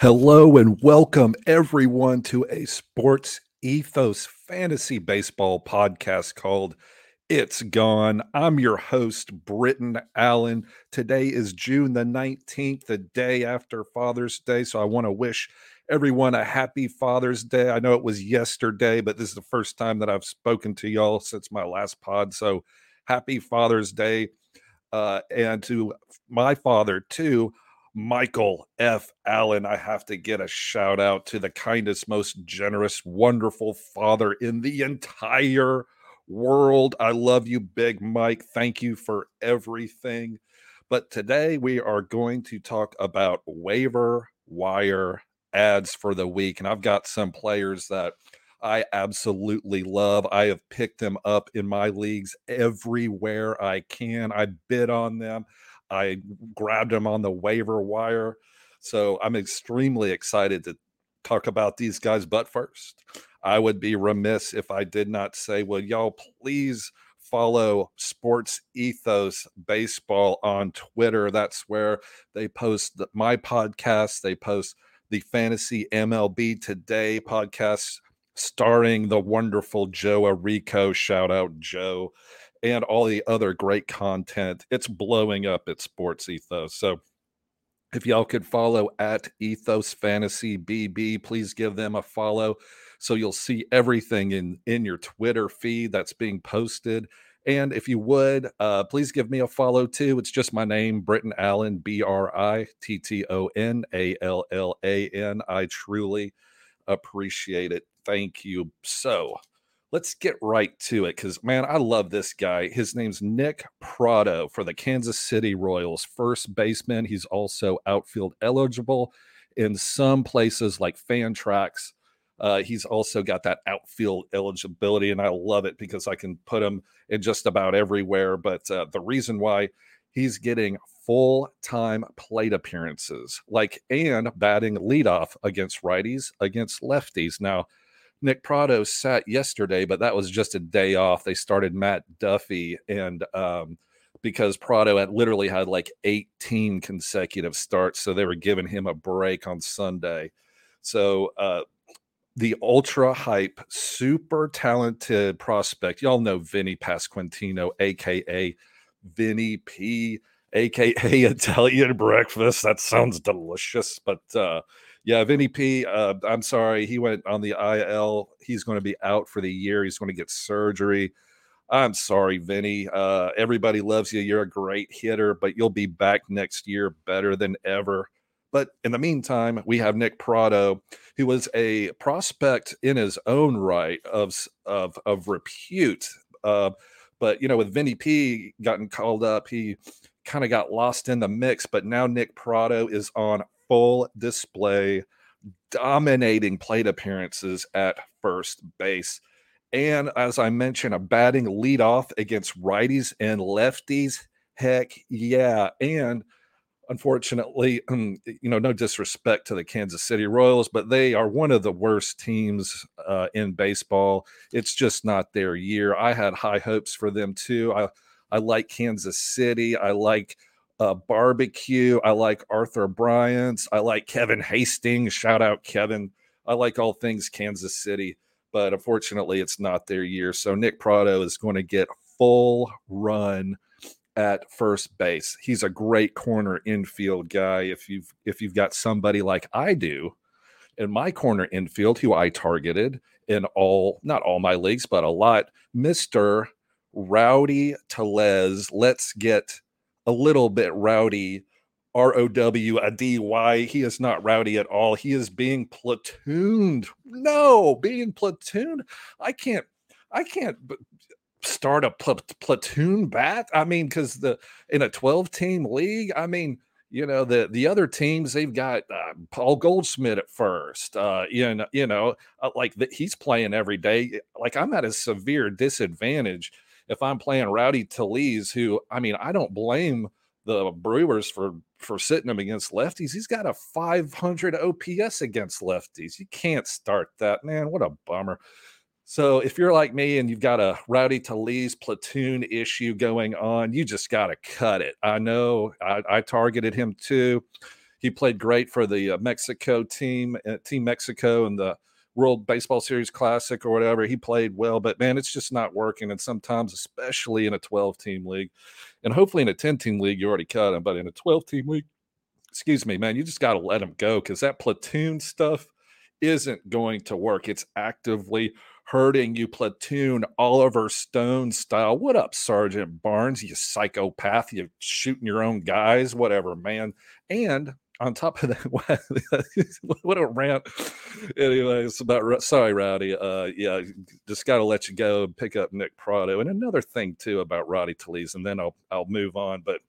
Hello and welcome everyone to a Sports Ethos Fantasy Baseball podcast called It's Gone. I'm your host, Britton Allan. Today is June the 19th, the day after Father's Day. So I want to wish everyone a happy Father's Day. I know it was yesterday, but this is the first time that I've spoken to y'all since my last pod. So happy Father's Day. Uh, and to my father, too. Michael F. Allan. I have to get a shout out to the kindest, most generous, wonderful father in the entire world. I love you, Big Mike. Thank you for everything. But today we are going to talk about waiver wire adds for the week. And I've got some players that I absolutely love. I have picked them up in my leagues everywhere I can. I bid on them. I grabbed him on the waiver wire. So I'm extremely excited to talk about these guys. But first, I would be remiss if I did not say, well, y'all please follow Sports Ethos Baseball on Twitter. That's where they post my podcast, they post the Fantasy MLB Today podcast starring the wonderful Joe Arico. Shout out, Joe and all the other great content. It's blowing up at Sports Ethos. So if y'all could follow at Ethos Fantasy BB, please give them a follow so you'll see everything in in your Twitter feed that's being posted. And if you would, uh, please give me a follow too. It's just my name, Britton Allan, B R I T T O N A L L A N. I truly appreciate it. Thank you. So, let's get right to it because man i love this guy. His name's nick pratto for the kansas city royals. First baseman he's also outfield eligible in some places like fantrax uh, he's also got that outfield eligibility and i love it because i can put him in just about everywhere but uh, the reason why he's getting full time plate appearances like and batting leadoff against righties against lefties. Now Nick Pratto sat yesterday, but that was just a day off. They started Matt Duffy, and um, because Pratto had literally had like 18 consecutive starts, so they were giving him a break on Sunday. So uh, the ultra hype, super talented prospect, y'all know Vinny Pasquantino, aka Vinny P, aka Italian breakfast. That sounds delicious, but uh, yeah, Vinny P. Uh, I'm sorry, he went on the IL. He's going to be out for the year. He's going to get surgery. I'm sorry, Vinny. Uh, everybody loves you. You're a great hitter, but you'll be back next year better than ever. But in the meantime, we have Nick Pratto, who was a prospect in his own right of of of repute. Uh, but you know, with Vinny P gotten called up, he kind of got lost in the mix. But now Nick Pratto is on full display, dominating plate appearances at first base. And as I mentioned, a batting leadoff against righties and lefties. Heck yeah. And unfortunately, you know, no disrespect to the Kansas City Royals, but they are one of the worst teams uh, in baseball. It's just not their year. I had high hopes for them too. I I like Kansas City. I like uh, barbecue. I like Arthur Bryant's. I like Kevin Hastings. Shout out Kevin. I like all things Kansas City, but unfortunately, it's not their year. So Nick Pratto is going to get full run at first base. He's a great corner infield guy. If you've if you've got somebody like I do in my corner infield who I targeted in all not all my leagues, but a lot, Mister Rowdy Tellez. Let's get a little bit rowdy. R O W a D Y. He is not rowdy at all. He is being platooned. No, being platooned. I can't. I can't start a pl- platoon bat. I mean, because the in a twelve team league. I mean, you know the the other teams they've got uh, Paul Goldschmidt at first. Uh, you know, you know, uh, like the, he's playing every day. Like I'm at a severe disadvantage if I'm playing Rowdy Tellez, who I mean, I don't blame the Brewers for for sitting him against lefties. He's got a 500 OPS against lefties. You can't start that, man. What a bummer. So if you're like me and you've got a Rowdy Tellez platoon issue going on, you just got to cut it. I know I, I targeted him too. he played great for the uh, Mexico team, uh, Team Mexico, and the World Baseball Series Classic or whatever. He played well, but man, it's just not working. And sometimes, especially in a 12 team league, and hopefully in a 10 team league, you already cut him, but in a 12 team league, excuse me, man, you just got to let him go because that platoon stuff isn't going to work. It's actively hurting you, platoon Oliver Stone style. What up, Sergeant Barnes? You psychopath. You shooting your own guys, whatever, man. And on top of that, what a rant. Anyway, it's about sorry, Rowdy. Uh, yeah, just got to let you go and pick up Nick Pratto. And another thing too about Rowdy Tellez, and then I'll I'll move on. But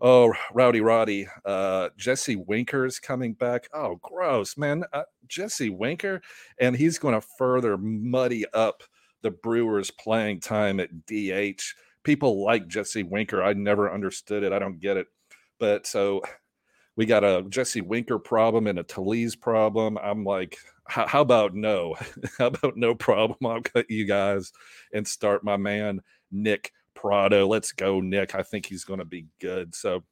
oh, Rowdy Roddy, uh, Jesse Winker's coming back. Oh, gross, man. Uh, Jesse Winker, and he's going to further muddy up the Brewers' playing time at DH. People like Jesse Winker. I never understood it. I don't get it. But so we got a Jesse Winker problem and a Tellez problem. I'm like, how about no? how about no problem? I'll cut you guys and start my man Nick Pratto. Let's go, Nick. I think he's going to be good. So,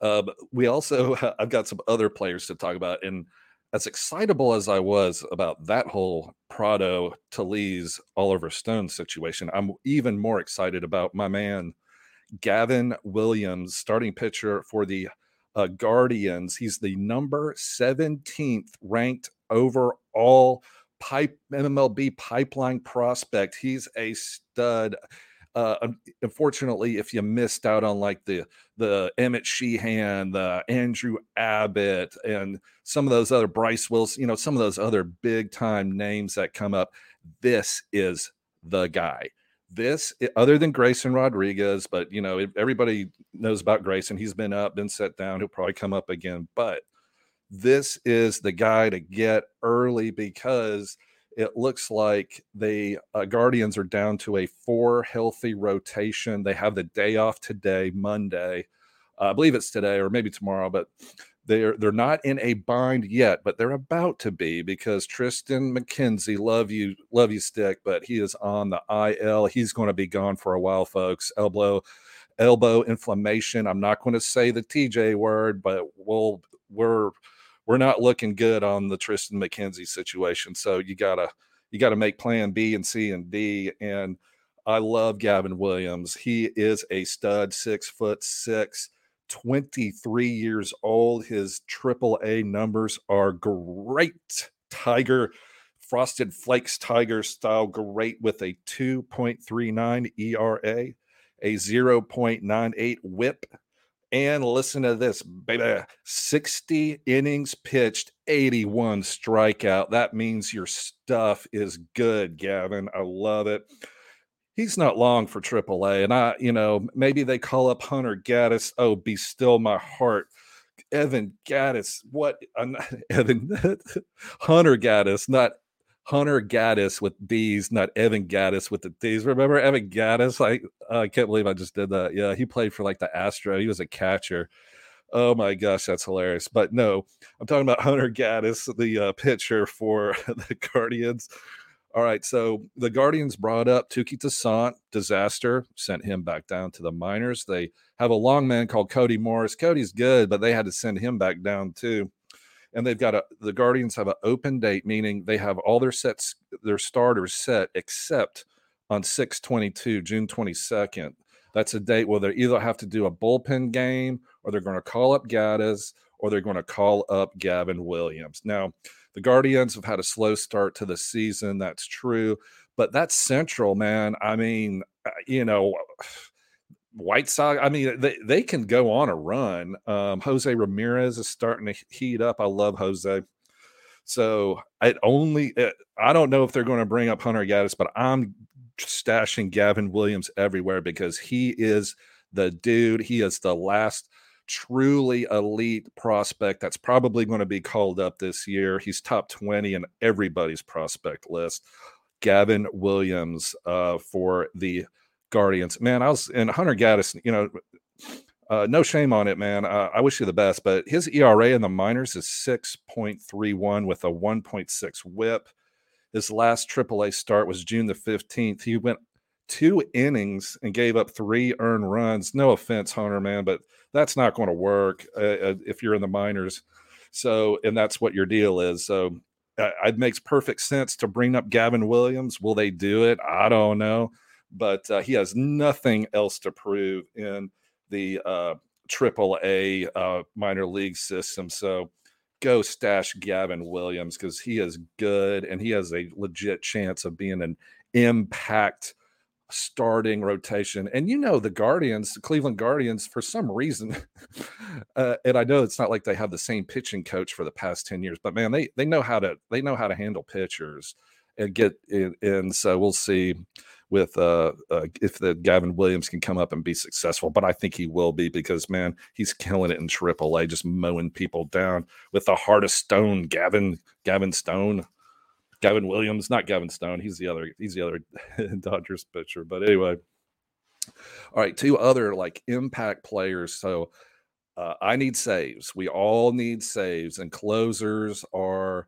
um, we also I've got some other players to talk about, and as excitable as I was about that whole Pratto Tellez Oliver Stone situation, I'm even more excited about my man Gavin Williams, starting pitcher for the uh, Guardians. He's the number 17th ranked overall pipe MLB pipeline prospect. He's a stud. Uh, unfortunately, if you missed out on like the the Emmett Sheehan, the Andrew Abbott, and some of those other Bryce Wills, you know, some of those other big time names that come up, this is the guy this other than Grayson Rodriguez, but you know, everybody knows about Grayson. He's been up, been set down. He'll probably come up again. But this is the guy to get early because it looks like the uh, Guardians are down to a four healthy rotation. They have the day off today, Monday. Uh, I believe it's today or maybe tomorrow, but they're they're not in a bind yet, but they're about to be because Tristan McKenzie, love you, love you, stick, but he is on the IL. He's going to be gone for a while, folks. Elbow, elbow inflammation. I'm not going to say the TJ word, but we'll we're we're not looking good on the Tristan McKenzie situation. So you gotta you gotta make plan B and C and D. And I love Gavin Williams. He is a stud, six foot six 23 years old. His triple A numbers are great. Tiger, Frosted Flakes Tiger style, great with a 2.39 ERA, a 0.98 whip. And listen to this, baby 60 innings pitched, 81 strikeout. That means your stuff is good, Gavin. I love it he's not long for AAA. And I, you know, maybe they call up Hunter Gaddis. Oh, be still my heart. Evan Gattis, what? I'm Evan Hunter Gaddis, not Hunter Gaddis with D's, not Evan Gattis with the D's. Remember Evan Gattis? I I can't believe I just did that. Yeah, he played for like the Astro. He was a catcher. Oh my gosh, that's hilarious. But no, I'm talking about Hunter Gaddis, the uh, pitcher for the Guardians. All right, so the Guardians brought up Touki Toussaint, disaster, sent him back down to the minors. They have a long man called Cody Morris. Cody's good, but they had to send him back down too. And they've got a the Guardians have an open date, meaning they have all their sets, their starters set, except on 622, June 22nd. That's a date where they either have to do a bullpen game or they're going to call up Gaddis or they're going to call up Gavin Williams. Now, the Guardians have had a slow start to the season. That's true. But that's central, man. I mean, uh, you know, White Sox, I mean, they, they can go on a run. Um, Jose Ramirez is starting to heat up. I love Jose. So it only, it, I don't know if they're going to bring up Hunter Gaddis, but I'm stashing Gavin Williams everywhere because he is the dude. He is the last truly elite prospect that's probably going to be called up this year. He's top 20 in everybody's prospect list. Gavin Williams uh, for the Guardians. Man, I was in Hunter Gaddis, you know, uh, no shame on it, man. Uh, I wish you the best, but his ERA in the minors is 6.31 with a 1.6 whip. His last AAA start was June the 15th. He went two innings and gave up three earned runs. No offense, Hunter, man, but That's not going to work uh, uh, if you're in the minors. So, and that's what your deal is. So, uh, it makes perfect sense to bring up Gavin Williams. Will they do it? I don't know, but uh, he has nothing else to prove in the uh, triple A uh, minor league system. So, go stash Gavin Williams because he is good and he has a legit chance of being an impact starting rotation. And you know, the Guardians, the Cleveland Guardians, for some reason, uh, and I know it's not like they have the same pitching coach for the past 10 years, but man, they they know how to they know how to handle pitchers and get in. And so we'll see with uh, uh, if the Gavin Williams can come up and be successful. But I think he will be because man, he's killing it in AAA, just mowing people down with the heart of stone. Gavin Gavin Stone, Gavin Williams, not Gavin Stone. He's the other. He's the other Dodgers pitcher. But anyway, all right, two other like impact players. So. Uh, I need saves. We all need saves, and closers are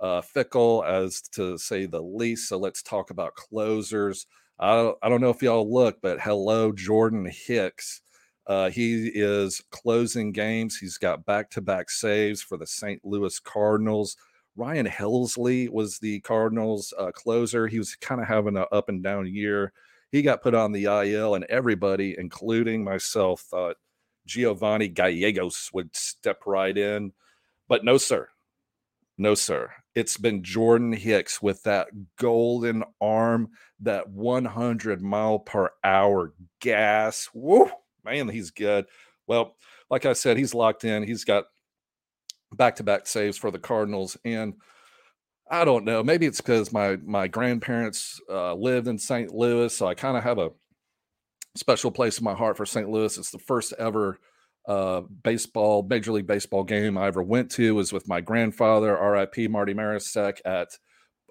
uh, fickle as to say the least. So let's talk about closers. I don't, I don't know if y'all look, but hello, Jordan Hicks. Uh, he is closing games. He's got back to back saves for the St. Louis Cardinals. Ryan Helsley was the Cardinals uh, closer. He was kind of having an up and down year. He got put on the IL, and everybody, including myself, thought Giovanni Gallegos would step right in. But no, sir. No, sir. It's been Jordan Hicks with that golden arm, that 100 mile per hour gas. Woo, man, he's good. Well, like I said, he's locked in. He's got back to back saves for the Cardinals. And I don't know. Maybe it's because my my grandparents uh, lived in St. Louis, so I kind of have a special place in my heart for St. Louis. It's the first ever uh, baseball, Major League Baseball game I ever went to was with my grandfather, RIP Marty Marisek, at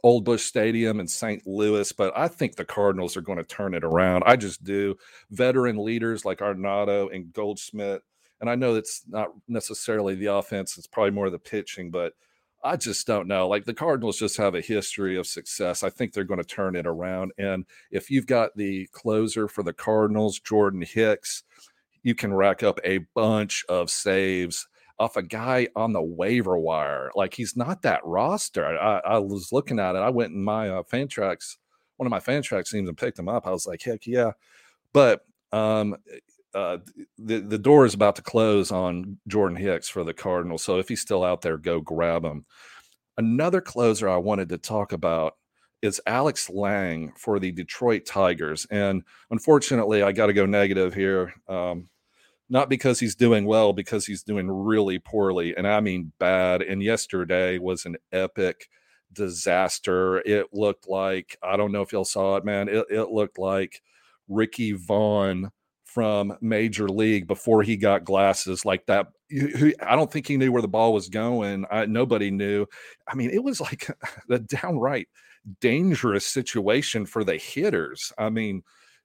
Old Busch Stadium in St. Louis. But I think the Cardinals are going to turn it around. I just do. Veteran leaders like Arenado and Goldschmidt. And I know it's not necessarily the offense, it's probably more the pitching, but I just don't know. Like the Cardinals just have a history of success. I think they're going to turn it around. And if you've got the closer for the Cardinals, Jordan Hicks, you can rack up a bunch of saves off a guy on the waiver wire. Like he's not that roster. I, I was looking at it. I went in my uh, tracks, one of my Fantrax teams, and picked him up. I was like, heck yeah. But um, uh, the the door is about to close on Jordan Hicks for the Cardinals. So if he's still out there, go grab him. Another closer I wanted to talk about is Alex Lange for the Detroit Tigers. And unfortunately, I got to go negative here. Um, not because he's doing well, because he's doing really poorly. And I mean bad. And yesterday was an epic disaster. It looked like, I don't know if y'all saw it, man. It, it looked like Ricky Vaughn from Major League before he got glasses like that. I don't think he knew where the ball was going. I, nobody knew. I mean, it was like a downright dangerous situation for the hitters. I mean,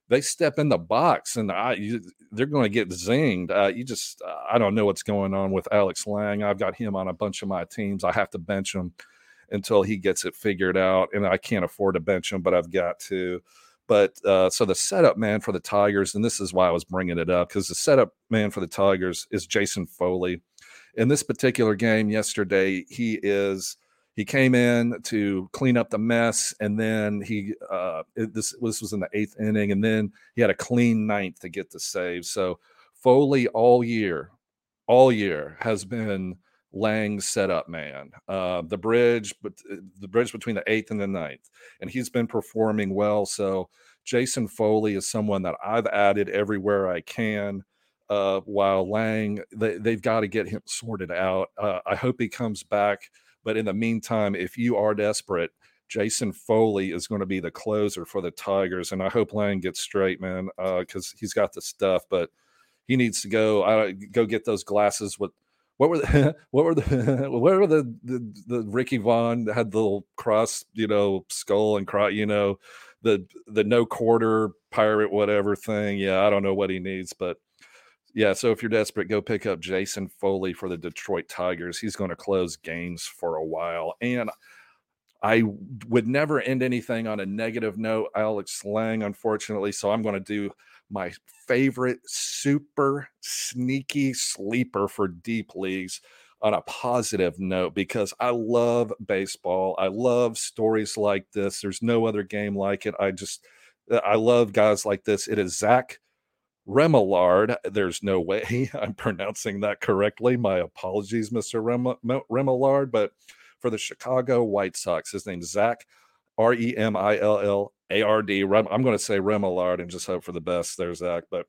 they step in the box and I, you, they're going to get zinged. Uh, you just, uh, I don't know what's going on with Alex Lange. I've got him on a bunch of my teams. I have to bench him until he gets it figured out, and I can't afford to bench him, but I've got to. But uh, so the setup man for the Tigers, and this is why I was bringing it up because the setup man for the Tigers is Jason Foley. In this particular game yesterday, he is he came in to clean up the mess, and then he uh, it, this this was in the eighth inning, and then he had a clean ninth to get the save. So Foley all year, all year has been Lange's setup man. Uh, the bridge, but uh, the bridge between the eighth and the ninth, and he's been performing well. So Jason Foley is someone that I've added everywhere I can. Uh, while Lange, they, they've got to get him sorted out. Uh, I hope he comes back but in the meantime, if you are desperate, Jason Foley is going to be the closer for the Tigers, and I hope Lange gets straight, man, because uh, he's got the stuff. But he needs to go. I go get those glasses with. What were the what were the what were the, the the Ricky Vaughn had the little cross, you know, skull and cross, you know, the the no quarter pirate whatever thing. Yeah, I don't know what he needs, but yeah, so if you're desperate, go pick up Jason Foley for the Detroit Tigers. He's going to close games for a while. And I would never end anything on a negative note, Alex Lange unfortunately. So I'm going to do my favorite super sneaky sleeper for deep leagues on a positive note because I love baseball. I love stories like this. There's no other game like it. I just, uh, I love guys like this. It is Zach Remillard. There's no way I'm pronouncing that correctly. My apologies, Mr. Rem- Remillard. But for the Chicago White Sox, his name's Zach, R E M I L L A R D. I'm going to say Remillard and just hope for the best there, Zach. But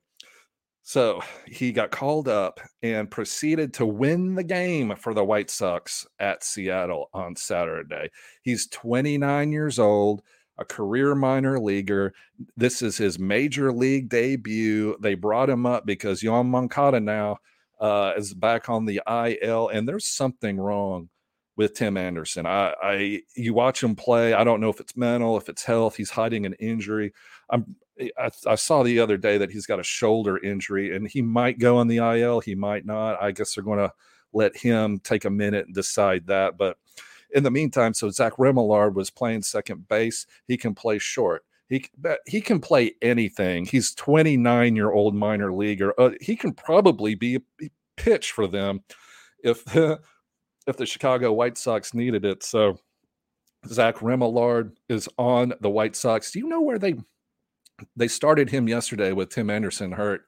so he got called up and proceeded to win the game for the White Sox at Seattle on Saturday. He's 29 years old, a career minor leaguer. This is his major league debut. They brought him up because Yoan Moncada now uh, is back on the IL, and there's something wrong with Tim Anderson. I, I you watch him play. I don't know if it's mental, if it's health. He's hiding an injury. I'm I, I, saw the other day that he's got a shoulder injury and he might go on the IL. He might not. I guess they're going to let him take a minute and decide that. But in the meantime, so Zach Remillard was playing second base. He can play short. He he can play anything. He's 29 year old minor leaguer. Uh, he can probably be, be pitch for them if if the Chicago White Sox needed it. So Zach Remillard is on the White Sox. Do you know where they they started him yesterday with Tim Anderson hurt.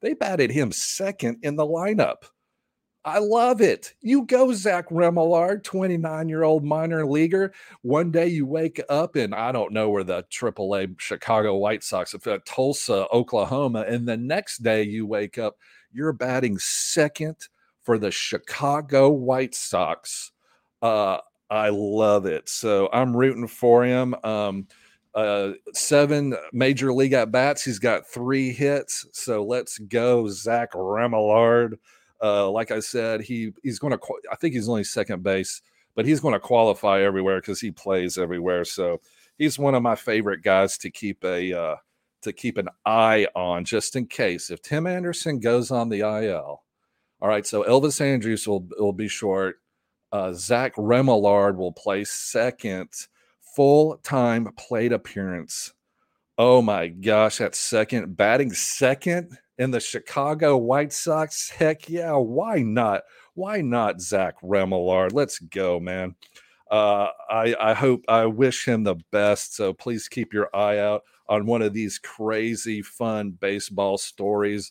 They batted him second in the lineup. I love it. You go, Zach Remillard, 29 year old minor leaguer. One day you wake up and I don't know where the AAA Chicago White Sox, if Tulsa, Oklahoma, and the next day you wake up, you're batting second for the Chicago White Sox. Uh, I love it. So I'm rooting for him. Um, uh, seven major league at bats. He's got three hits. So let's go, Zach Remillard. Uh, like I said, he he's going to. I think he's only second base, but he's going to qualify everywhere because he plays everywhere. So he's one of my favorite guys to keep a uh, to keep an eye on, just in case if Tim Anderson goes on the IL. All right, so Elvis Andrus will will be short. Uh, Zach Remillard will play second full time plate appearance. Oh my gosh, that second batting second in the Chicago White Sox. Heck yeah, why not? Why not Zach Remillard? Let's go, man. Uh, I, I hope I wish him the best. So please keep your eye out on one of these crazy, fun baseball stories.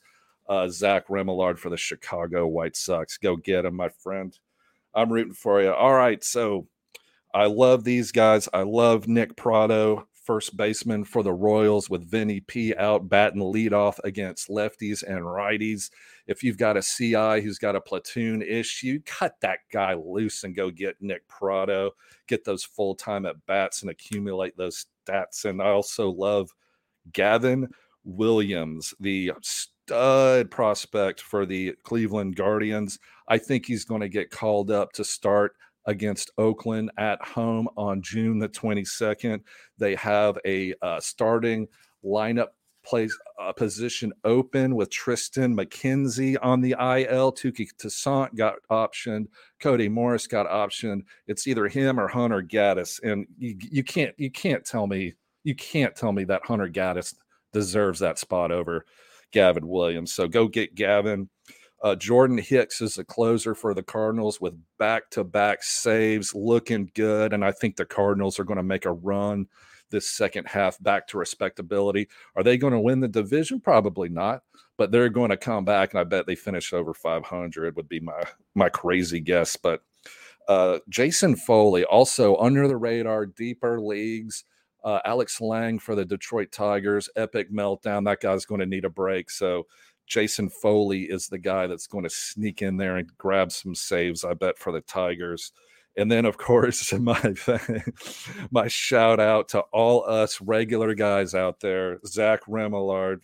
Uh, Zach Remillard for the Chicago White Sox. Go get him, my friend. I'm rooting for you. All right, so I love these guys. I love Nick Pratto, first baseman for the Royals, with Vinny P out batting leadoff against lefties and righties. If you've got a CI who's got a platoon issue, cut that guy loose and go get Nick Pratto. get those full time at bats and accumulate those stats. And I also love Gavin Williams, the stud prospect for the Cleveland Guardians. I think he's going to get called up to start against Oakland at home on June the 22nd. They have a uh, starting lineup place a position open with Tristan McKenzie on the IL. Touki Toussaint got optioned. Cody Morris got optioned. It's either him or Hunter Gaddis, and you, you can't you can't tell me you can't tell me that Hunter Gaddis deserves that spot over Gavin Williams. So go get Gavin. Uh, Jordan Hicks is a closer for the Cardinals with back to back saves, looking good. And I think the Cardinals are going to make a run this second half back to respectability. Are they going to win the division? Probably not, but they're going to come back. And I bet they finish over 500 would be my, my crazy guess. But uh, Jason Foley, also under the radar, deeper leagues. Uh, Alex Lange for the Detroit Tigers, epic meltdown. That guy's going to need a break. So Jason Foley is the guy that's going to sneak in there and grab some saves, I bet, for the Tigers. And then, of course, my my shout out to all us regular guys out there: Zach Remillard,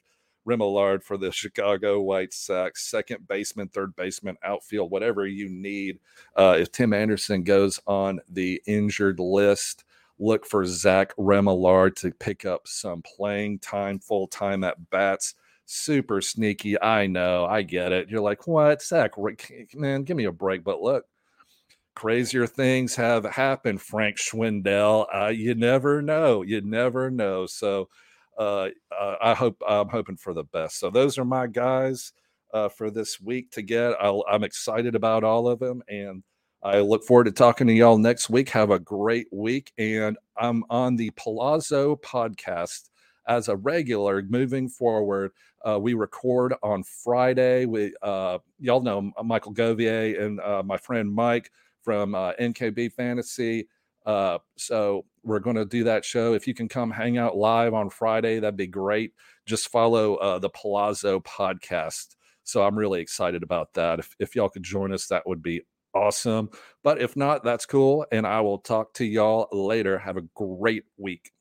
Remillard for the Chicago White Sox, second baseman, third baseman, outfield, whatever you need. Uh, if Tim Anderson goes on the injured list, look for Zach Remillard to pick up some playing time, full time at bats super sneaky. I know, I get it. You're like, what, Zach? Man, give me a break. But look, crazier things have happened, Frank Schwindel. Uh, you never know. You never know. So uh, uh, I hope I'm hoping for the best. So those are my guys uh, for this week to get. I'll, I'm excited about all of them, and I look forward to talking to y'all next week. Have a great week, and I'm on the Palazzo podcast as a regular moving forward. Uh, we record on Friday. We uh, y'all know Michael Govier and uh, my friend Mike from uh, NKB Fantasy. Uh, so we're going to do that show. If you can come hang out live on Friday, that'd be great. Just follow uh, the Palazzo podcast. So I'm really excited about that. If, if y'all could join us, that would be awesome. But if not, that's cool. And I will talk to y'all later. Have a great week.